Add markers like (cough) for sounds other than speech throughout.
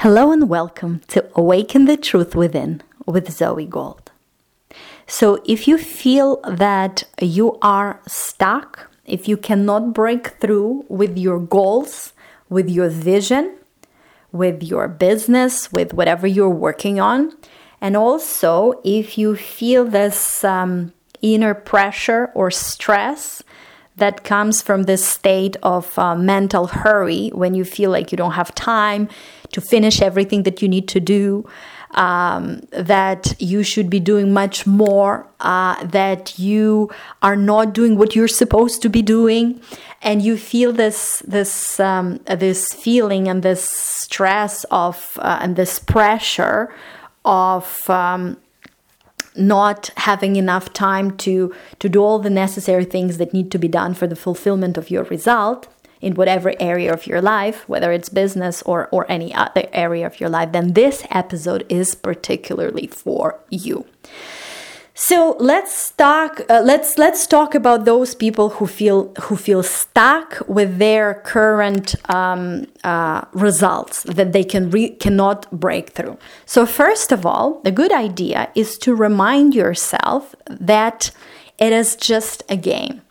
Hello and welcome to Awaken the Truth Within with Zoe Gold. So, if you feel that you are stuck, if you cannot break through with your goals, with your vision, with your business, with whatever you're working on, and also if you feel this um, inner pressure or stress that comes from this state of uh, mental hurry when you feel like you don't have time to finish everything that you need to do, um, that you should be doing much more, uh, that you are not doing what you're supposed to be doing, and you feel this this um, this feeling and this stress of uh, and this pressure of um, not having enough time to to do all the necessary things that need to be done for the fulfillment of your result in whatever area of your life whether it's business or or any other area of your life then this episode is particularly for you so let's talk. Uh, let's let's talk about those people who feel who feel stuck with their current um, uh, results that they can re- cannot break through. So first of all, the good idea is to remind yourself that it is just a game,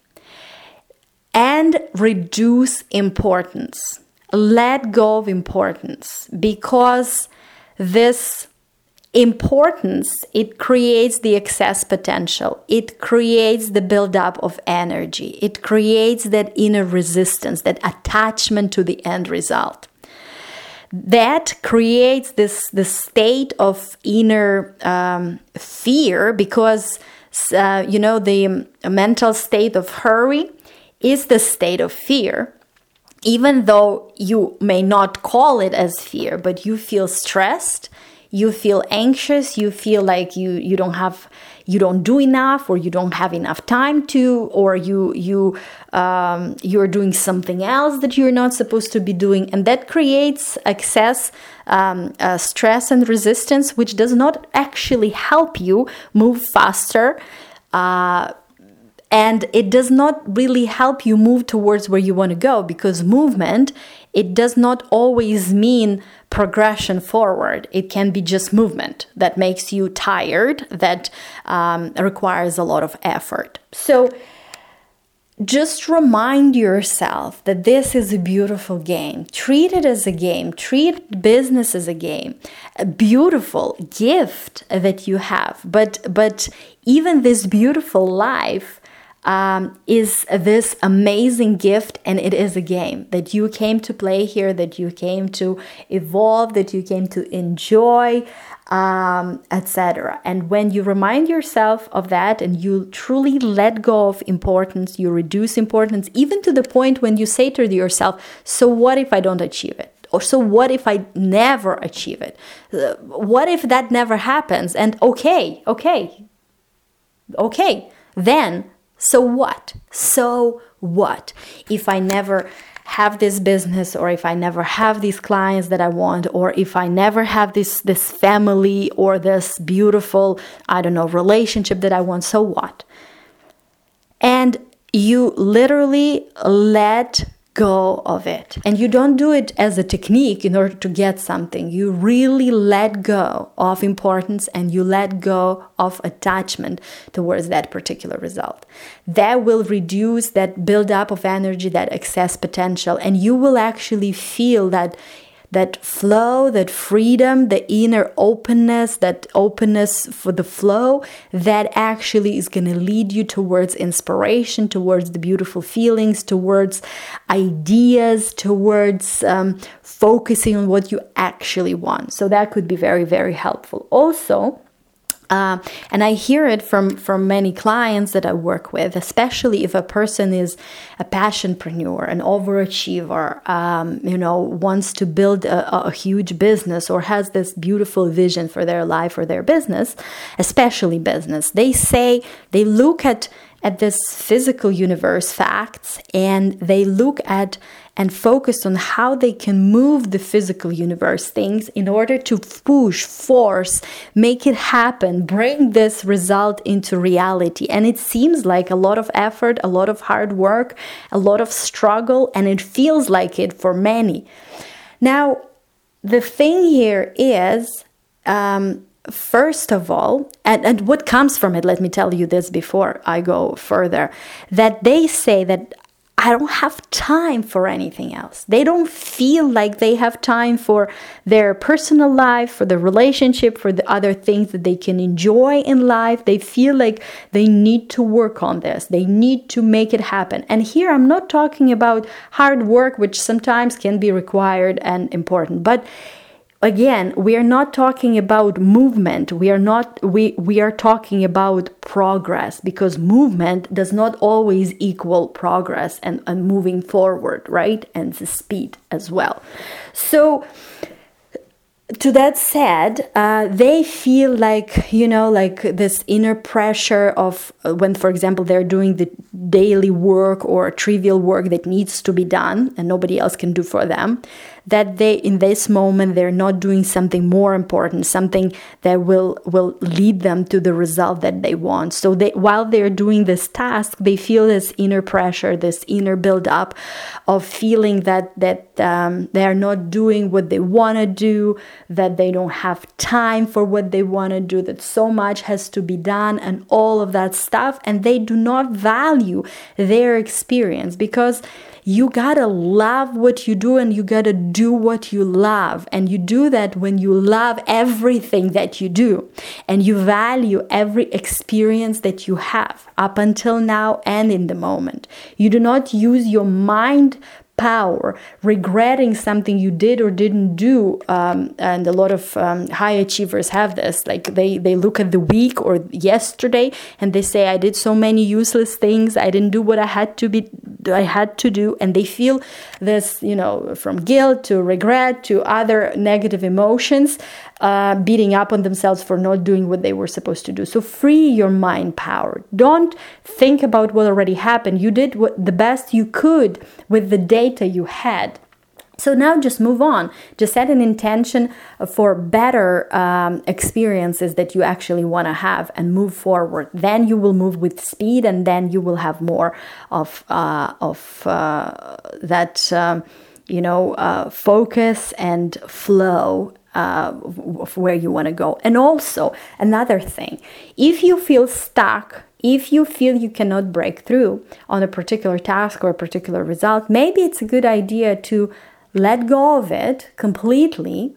and reduce importance. Let go of importance because this importance, it creates the excess potential. It creates the buildup of energy. It creates that inner resistance, that attachment to the end result. That creates this, this state of inner um, fear because, uh, you know, the mental state of hurry is the state of fear even though you may not call it as fear, but you feel stressed, you feel anxious you feel like you you don't have you don't do enough or you don't have enough time to or you you um, you're doing something else that you're not supposed to be doing. And that creates excess um, uh, stress and resistance which does not actually help you move faster uh, and it does not really help you move towards where you want to go because movement it does not always mean progression forward. It can be just movement that makes you tired, that um, requires a lot of effort. So, just remind yourself that this is a beautiful game. Treat it as a game. Treat business as a game. A beautiful gift that you have. But but even this beautiful life um, is this amazing gift, and it is a game that you came to play here, that you came to evolve, that you came to enjoy, um, etc. And when you remind yourself of that and you truly let go of importance, you reduce importance, even to the point when you say to yourself, So what if I don't achieve it? Or so what if I never achieve it? Uh, what if that never happens? And okay, okay, okay, then so what? So what? If I never have this business or if I never have these clients that I want or if I never have this this family or this beautiful I don't know relationship that I want so what and you literally let go of it. And you don't do it as a technique in order to get something. You really let go of importance and you let go of attachment towards that particular result. That will reduce that buildup of energy, that excess potential, and you will actually feel that that flow, that freedom, the inner openness, that openness for the flow, that actually is going to lead you towards inspiration, towards the beautiful feelings, towards ideas, towards um, focusing on what you actually want. So that could be very, very helpful. Also, uh, and I hear it from from many clients that I work with, especially if a person is a passionpreneur, an overachiever, um, you know, wants to build a, a, huge business or has this beautiful vision for their life or their business, especially business. They say they look at at this physical universe facts and they look at and focus on how they can move the physical universe things in order to push, force, make it happen, bring this result into reality. And it seems like a lot of effort, a lot of hard work, a lot of struggle, and it feels like it for many. Now, the thing here is um, first of all, and, and what comes from it, let me tell you this before I go further, that they say that I don't have time for anything else. They don't feel like they have time for their personal life, for the relationship, for the other things that they can enjoy in life. They feel like they need to work on this. They need to make it happen. And here I'm not talking about hard work, which sometimes can be required and important, but again we are not talking about movement. We are not we we are talking about progress because movement does not always equal progress and, and moving forward right? And the speed as well. So to that said, uh, they feel like, you know, like this inner pressure of uh, when, for example, they're doing the daily work or trivial work that needs to be done and nobody else can do for them that they in this moment they're not doing something more important something that will will lead them to the result that they want. So they while they're doing this task they feel this inner pressure this inner build up of feeling that that um, they are not doing what they want to do that they don't have time for what they want to do that so much has to be done and all of that stuff and they do not value their experience because you gotta love what you do and you gotta do what you love. And you do that when you love everything that you do and you value every experience that you have up until now and in the moment. You do not use your mind power, regretting something you did or didn't do. Um, and a lot of um, high achievers have this. Like they, they look at the week or yesterday and they say, I did so many useless things. I didn't do what I had to be, I had to do. And they feel this, you know, from guilt to regret to other negative emotions uh, beating up on themselves for not doing what they were supposed to do. So free your mind power. Don't think about what already happened. You did what the best you could with the data you had. So now just move on. Just set an intention for better um, experiences that you actually want to have and move forward. Then you will move with speed, and then you will have more of uh, of uh, that. Um, you know, uh, focus and flow uh, of where you want to go. And also, another thing, if you feel stuck, if you feel you cannot break through on a particular task or a particular result, maybe it's a good idea to let go of it completely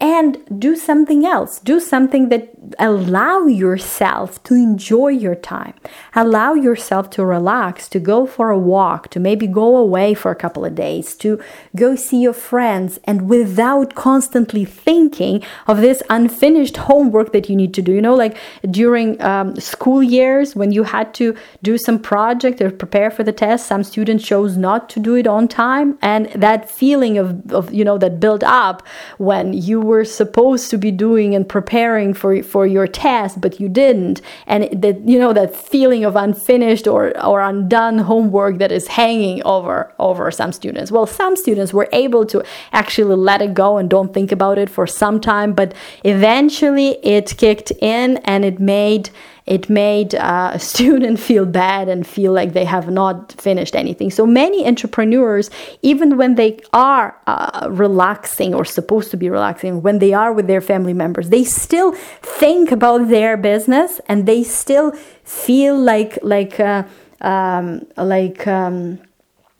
and do something else. Do something that allow yourself to enjoy your time. Allow yourself to relax to go for a walk to maybe go away for a couple of days to go see your friends and without constantly thinking of this unfinished homework that you need to do. You know like during um, school years when you had to do some project or prepare for the test some students chose not to do it on time and that feeling of, of you know that build up when you were supposed to be doing and preparing for for your test but you didn't. And that you know that feeling of unfinished or or undone homework that is hanging over over some students. Well some students were able to actually let it go and don't think about it for some time but eventually it kicked in and it made it made uh, a student (laughs) feel bad and feel like they have not finished anything. So many entrepreneurs, even when they are uh, relaxing or supposed to be relaxing, when they are with their family members, they still think about their business and they still feel like like uh, um, like. Um,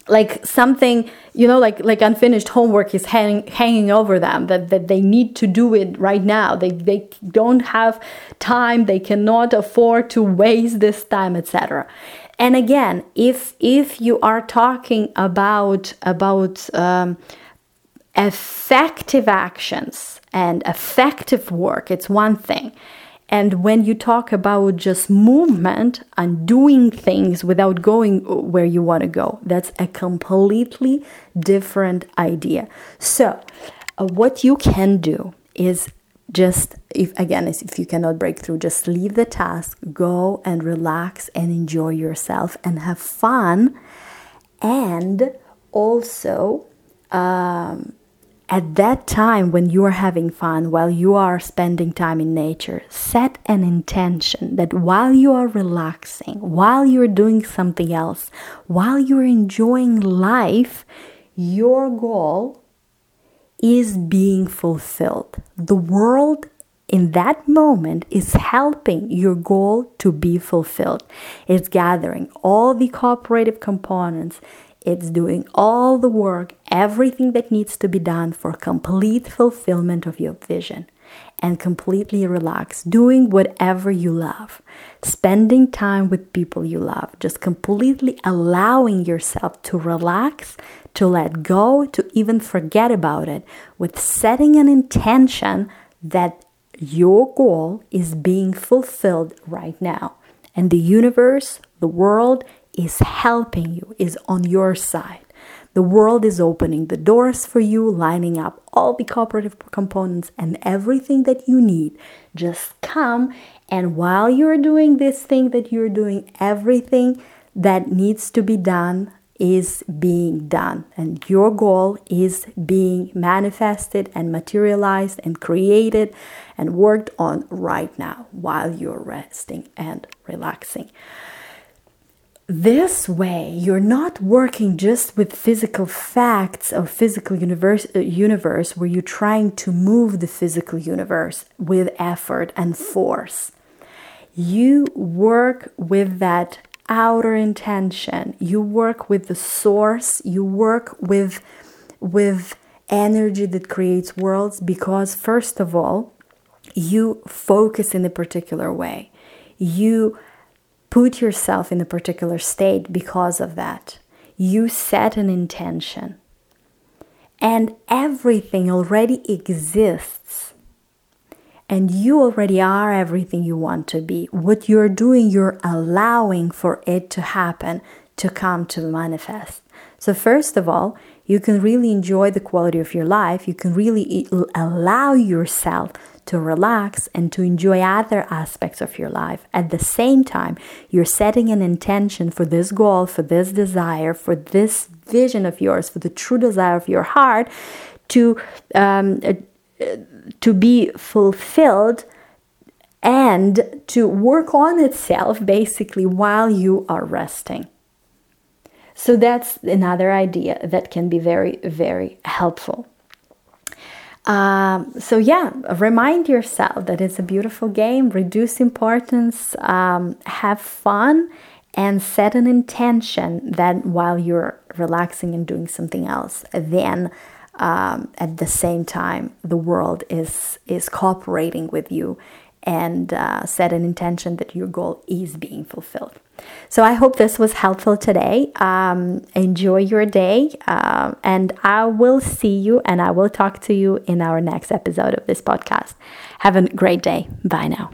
like something you know like like unfinished homework is hang, hanging over them that, that they need to do it right now. They they don't have time. They cannot afford to waste this time etc and again if if you are talking about about um, effective actions and effective work it's one thing and when you talk about just movement and doing things without going where you want to go, that's a completely different idea. So, uh, what you can do is just if again if you cannot break through just leave the task go and relax and enjoy yourself and have fun and also um, at that time when you are having fun, while you are spending time in nature, set an intention that while you are relaxing, while you're doing something else, while you're enjoying life, your goal is being fulfilled. The world in that moment is helping your goal to be fulfilled. It's gathering all the cooperative components, it's doing all the work, everything that needs to be done for complete fulfillment of your vision. And completely relax, doing whatever you love, spending time with people you love, just completely allowing yourself to relax, to let go, to even forget about it, with setting an intention that your goal is being fulfilled right now. And the universe, the world is helping you, is on your side. The world is opening the doors for you, lining up all the cooperative components and everything that you need. Just come, and while you're doing this thing that you're doing, everything that needs to be done is being done and your goal is being manifested and materialized and created and worked on right now while you're resting and relaxing. This way, you're not working just with physical facts or physical universe, uh, universe where you're trying to move the physical universe with effort and force. You work with that outer intention. You work with the source. You work with with energy that creates worlds because first of all you focus in a particular way. You put yourself in a particular state because of that you set an intention and everything already exists and you already are everything you want to be. What you're doing, you're allowing for it to happen, to come to manifest. So, first of all, you can really enjoy the quality of your life. You can really allow yourself to relax and to enjoy other aspects of your life. At the same time, you're setting an intention for this goal, for this desire, for this vision of yours, for the true desire of your heart to um, to be fulfilled and to work on itself basically while you are resting. So that's another idea that can be very, very helpful. Um, so, yeah, remind yourself that it's a beautiful game, reduce importance, um, have fun, and set an intention that while you're relaxing and doing something else, then um, at the same time the world is is cooperating with you and uh, set an intention that your goal is being fulfilled. So I hope this was helpful today. Um, enjoy your day, uh, and I will see you and I will talk to you in our next episode of this podcast. Have a great day. Bye now.